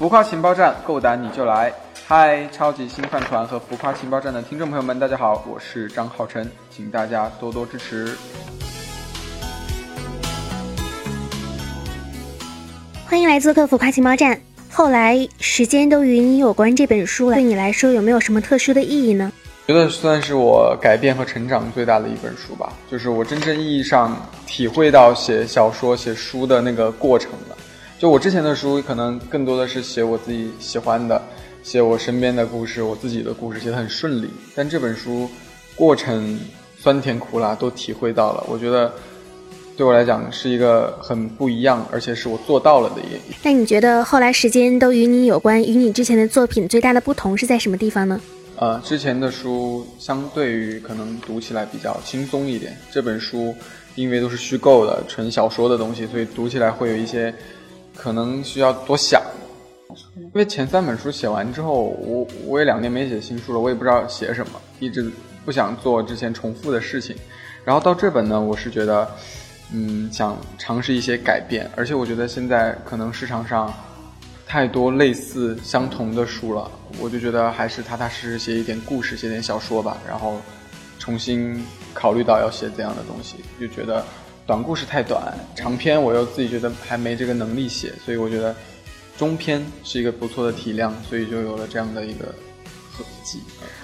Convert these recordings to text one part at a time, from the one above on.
浮夸情报站，够胆你就来！嗨，超级新饭团和浮夸情报站的听众朋友们，大家好，我是张浩晨，请大家多多支持。欢迎来做客浮夸情报站。后来，时间都与你有关这本书了，对你来说有没有什么特殊的意义呢？觉得算是我改变和成长最大的一本书吧，就是我真正意义上体会到写小说、写书的那个过程了。就我之前的书，可能更多的是写我自己喜欢的，写我身边的故事，我自己的故事，写得很顺利。但这本书过程酸甜苦辣都体会到了，我觉得。对我来讲是一个很不一样，而且是我做到了的一。那你觉得后来时间都与你有关，与你之前的作品最大的不同是在什么地方呢？呃，之前的书相对于可能读起来比较轻松一点，这本书因为都是虚构的、纯小说的东西，所以读起来会有一些可能需要多想。因为前三本书写完之后，我我也两年没写新书了，我也不知道写什么，一直不想做之前重复的事情。然后到这本呢，我是觉得。嗯，想尝试一些改变，而且我觉得现在可能市场上太多类似相同的书了，我就觉得还是踏踏实实写一点故事，写点小说吧。然后重新考虑到要写怎样的东西，就觉得短故事太短，长篇我又自己觉得还没这个能力写，所以我觉得中篇是一个不错的体量，所以就有了这样的一个合集。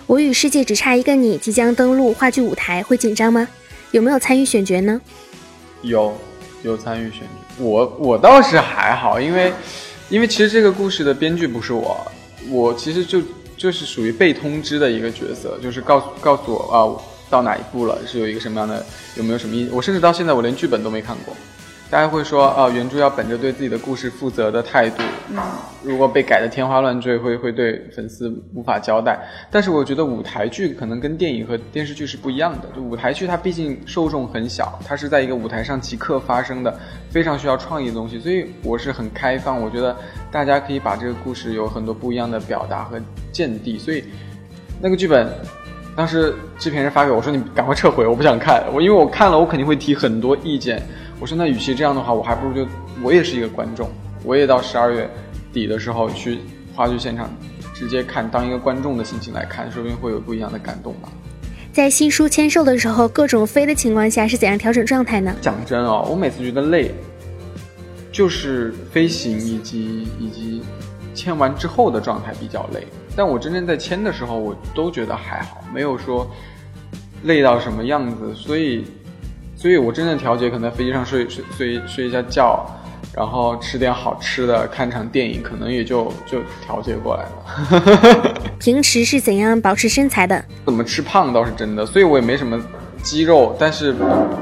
我与世界只差一个你即将登陆话剧舞台，会紧张吗？有没有参与选角呢？有，有参与选角，我我倒是还好，因为，因为其实这个故事的编剧不是我，我其实就就是属于被通知的一个角色，就是告诉告诉我啊到哪一步了，是有一个什么样的，有没有什么意，我甚至到现在我连剧本都没看过。大家会说啊，原著要本着对自己的故事负责的态度，嗯如果被改的天花乱坠，会会对粉丝无法交代。但是我觉得舞台剧可能跟电影和电视剧是不一样的，就舞台剧它毕竟受众很小，它是在一个舞台上即刻发生的，非常需要创意的东西，所以我是很开放，我觉得大家可以把这个故事有很多不一样的表达和见地。所以那个剧本，当时制片人发给我说：“你赶快撤回，我不想看。”我因为我看了，我肯定会提很多意见。我说那与其这样的话，我还不如就我也是一个观众，我也到十二月底的时候去话剧现场直接看，当一个观众的心情来看，说不定会有不一样的感动吧。在新书签售的时候，各种飞的情况下是怎样调整状态呢？讲真哦，我每次觉得累，就是飞行以及以及签完之后的状态比较累，但我真正在签的时候，我都觉得还好，没有说累到什么样子，所以。所以，我真正调节可能在飞机上睡睡睡睡一下觉，然后吃点好吃的，看场电影，可能也就就调节过来了。平时是怎样保持身材的？怎么吃胖倒是真的，所以我也没什么肌肉，但是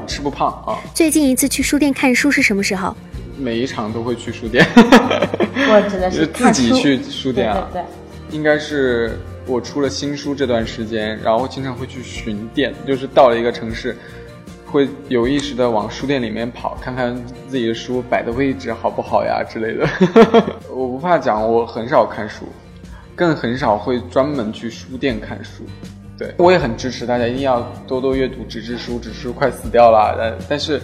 吃不胖啊。最近一次去书店看书是什么时候？每一场都会去书店。我指的是自己去书店啊？对，应该是我出了新书这段时间，然后经常会去巡店，就是到了一个城市。会有意识的往书店里面跑，看看自己的书摆的位置好不好呀之类的。我不怕讲，我很少看书，更很少会专门去书店看书。对我也很支持大家一定要多多阅读纸质书，纸质书快死掉了。但但是，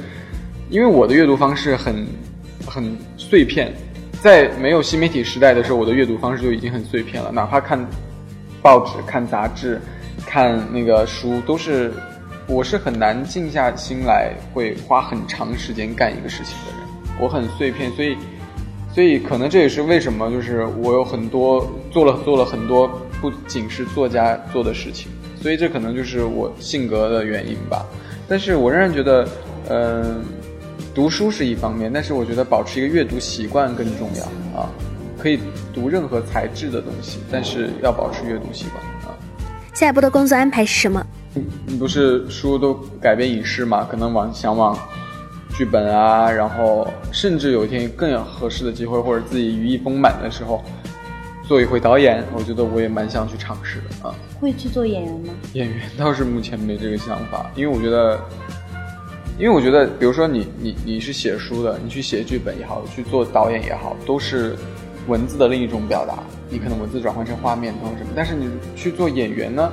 因为我的阅读方式很很碎片，在没有新媒体时代的时候，我的阅读方式就已经很碎片了。哪怕看报纸、看杂志、看那个书，都是。我是很难静下心来，会花很长时间干一个事情的人。我很碎片，所以，所以可能这也是为什么，就是我有很多做了做了很多不仅是作家做的事情，所以这可能就是我性格的原因吧。但是我仍然觉得，嗯，读书是一方面，但是我觉得保持一个阅读习惯更重要啊。可以读任何材质的东西，但是要保持阅读习惯啊。下一步的工作安排是什么？你不是书都改编影视嘛？可能往想往剧本啊，然后甚至有一天更有合适的机会，或者自己羽翼丰满的时候，做一回导演，我觉得我也蛮想去尝试的啊。会去做演员吗？演员倒是目前没这个想法，因为我觉得，因为我觉得，比如说你你你是写书的，你去写剧本也好，去做导演也好，都是文字的另一种表达。你可能文字转换成画面，或者什么，但是你去做演员呢？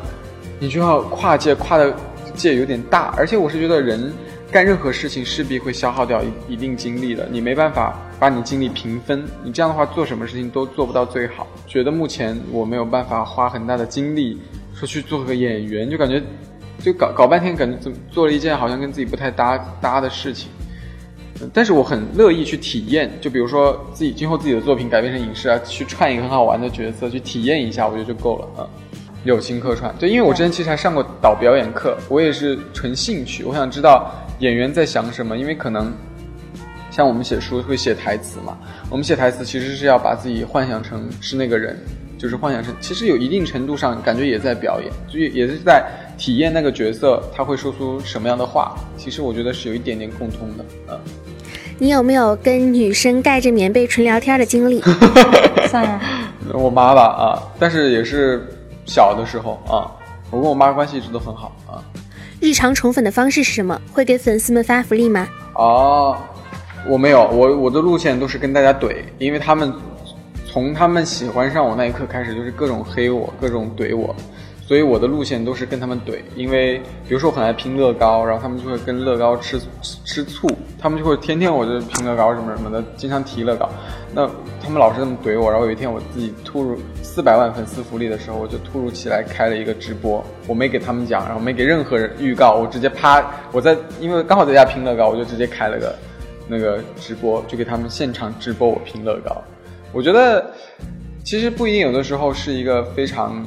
你就要跨界，跨的界有点大，而且我是觉得人干任何事情势必会消耗掉一一定精力的，你没办法把你精力平分，你这样的话做什么事情都做不到最好。觉得目前我没有办法花很大的精力说去做个演员，就感觉就搞搞半天，感觉怎么做了一件好像跟自己不太搭搭的事情。但是我很乐意去体验，就比如说自己今后自己的作品改编成影视啊，去串一个很好玩的角色，去体验一下，我觉得就够了啊。友情客串，对，因为我之前其实还上过导表演课，我也是纯兴趣，我想知道演员在想什么，因为可能像我们写书会写台词嘛，我们写台词其实是要把自己幻想成是那个人，就是幻想成，其实有一定程度上感觉也在表演，就也是在体验那个角色他会说出什么样的话，其实我觉得是有一点点共通的，嗯。你有没有跟女生盖着棉被纯聊天的经历？算呀，我妈吧啊，但是也是小的时候啊，我跟我妈关系一直都很好啊。日常宠粉的方式是什么？会给粉丝们发福利吗？哦，我没有，我我的路线都是跟大家怼，因为他们从他们喜欢上我那一刻开始，就是各种黑我，各种怼我。所以我的路线都是跟他们怼，因为比如说我很爱拼乐高，然后他们就会跟乐高吃吃醋，他们就会天天我就拼乐高什么什么的，经常提乐高。那他们老是这么怼我，然后有一天我自己突如四百万粉丝福利的时候，我就突如其来开了一个直播，我没给他们讲，然后没给任何人预告，我直接啪，我在因为刚好在家拼乐高，我就直接开了个那个直播，就给他们现场直播我拼乐高。我觉得其实不一定，有的时候是一个非常。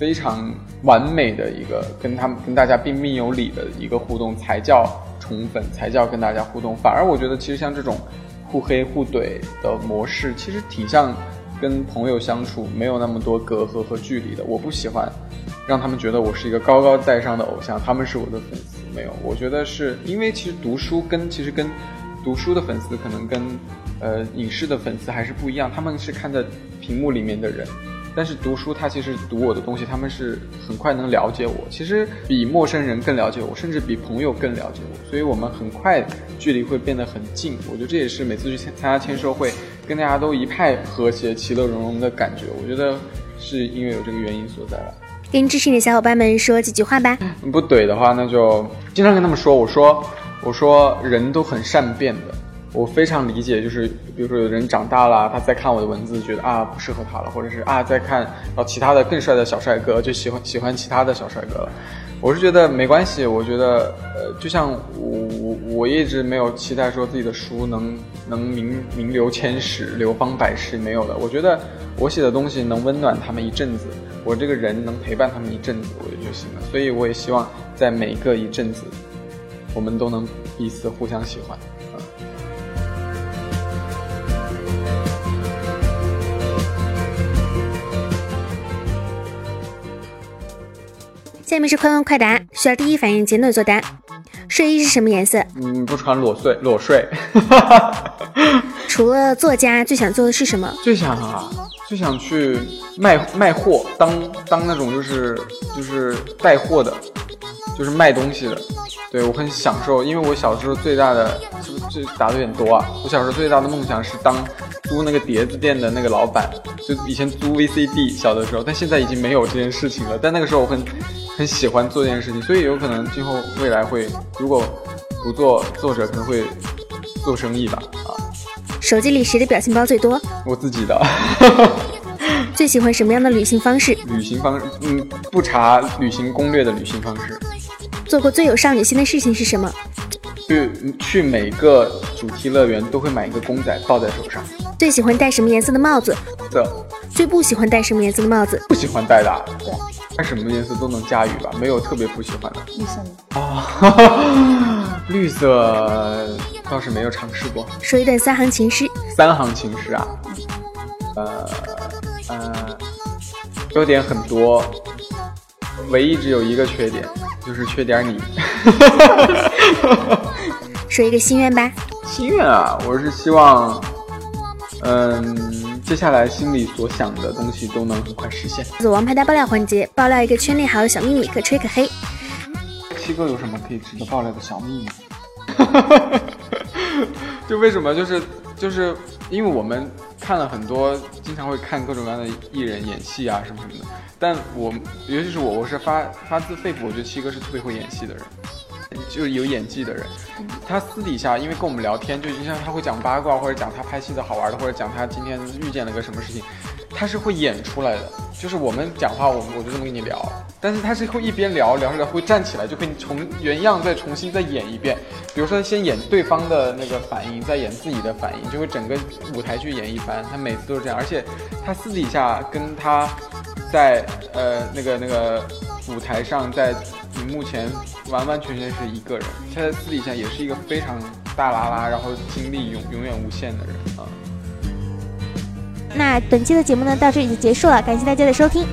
非常完美的一个跟他们跟大家彬彬有礼的一个互动，才叫宠粉，才叫跟大家互动。反而我觉得，其实像这种互黑互怼的模式，其实挺像跟朋友相处，没有那么多隔阂和距离的。我不喜欢让他们觉得我是一个高高在上的偶像，他们是我的粉丝。没有，我觉得是因为其实读书跟其实跟读书的粉丝可能跟呃影视的粉丝还是不一样，他们是看着屏幕里面的人。但是读书，他其实读我的东西，他们是很快能了解我，其实比陌生人更了解我，甚至比朋友更了解我，所以我们很快距离会变得很近。我觉得这也是每次去参参加签售会，跟大家都一派和谐、其乐融融的感觉。我觉得是因为有这个原因所在吧。跟支持你的小伙伴们说几句话吧。不怼的话，那就经常跟他们说，我说，我说人都很善变的。我非常理解，就是比如说有人长大了，他在看我的文字，觉得啊不适合他了，或者是啊在看到其他的更帅的小帅哥，就喜欢喜欢其他的小帅哥了。我是觉得没关系，我觉得呃，就像我我我一直没有期待说自己的书能能名名留千史、流芳百世，没有的。我觉得我写的东西能温暖他们一阵子，我这个人能陪伴他们一阵子，我觉得就行了。所以我也希望在每一个一阵子，我们都能彼此互相喜欢。下面是快问快答，需要第一反应简短作答。睡衣是什么颜色？嗯，不穿裸睡，裸睡。除了作家，最想做的是什么？最想啊，最想去卖卖货，当当那种就是就是带货的，就是卖东西的。对我很享受，因为我小时候最大的是不是这答的有点多啊？我小时候最大的梦想是当租那个碟子店的那个老板，就以前租 VCD，小的时候，但现在已经没有这件事情了。但那个时候我很。很喜欢做这件事情，所以有可能今后未来会，如果不做作者，可能会做生意吧。啊，手机里谁的表情包最多？我自己的。最喜欢什么样的旅行方式？旅行方式，嗯，不查旅行攻略的旅行方式。做过最有少女心的事情是什么？去去每个主题乐园都会买一个公仔抱在手上。最喜欢戴什么颜色的帽子？色。最不喜欢戴什么颜色的帽子？不喜欢戴的。对。戴什么颜色都能驾驭吧，没有特别不喜欢的。绿色的啊，绿色倒是没有尝试过。说一段三行情诗。三行情诗啊，呃呃，优点很多，唯一只有一个缺点，就是缺点你。说一个心愿吧。心愿啊，我是希望，嗯。接下来心里所想的东西都能很快实现。做王牌大爆料环节，爆料一个圈内好友小秘密，可吹可黑。七哥有什么可以值得爆料的小秘密？就为什么？就是就是因为我们看了很多，经常会看各种各样的艺人演戏啊什么什么的。但我尤其是我，我是发发自肺腑，我觉得七哥是特别会演戏的人。就是有演技的人。他私底下因为跟我们聊天，就就像他会讲八卦，或者讲他拍戏的好玩的，或者讲他今天遇见了个什么事情，他是会演出来的。就是我们讲话，我我就这么跟你聊，但是他是会一边聊聊着聊会站起来，就跟你从原样再重新再演一遍。比如说先演对方的那个反应，再演自己的反应，就会整个舞台剧演一番。他每次都是这样，而且他私底下跟他在呃那个那个舞台上，在荧幕前完完全全是一个人。他在私底下也是一个非常大拉拉，然后精力永永远无限的人啊。那本期的节目呢，到这里就结束了，感谢大家的收听，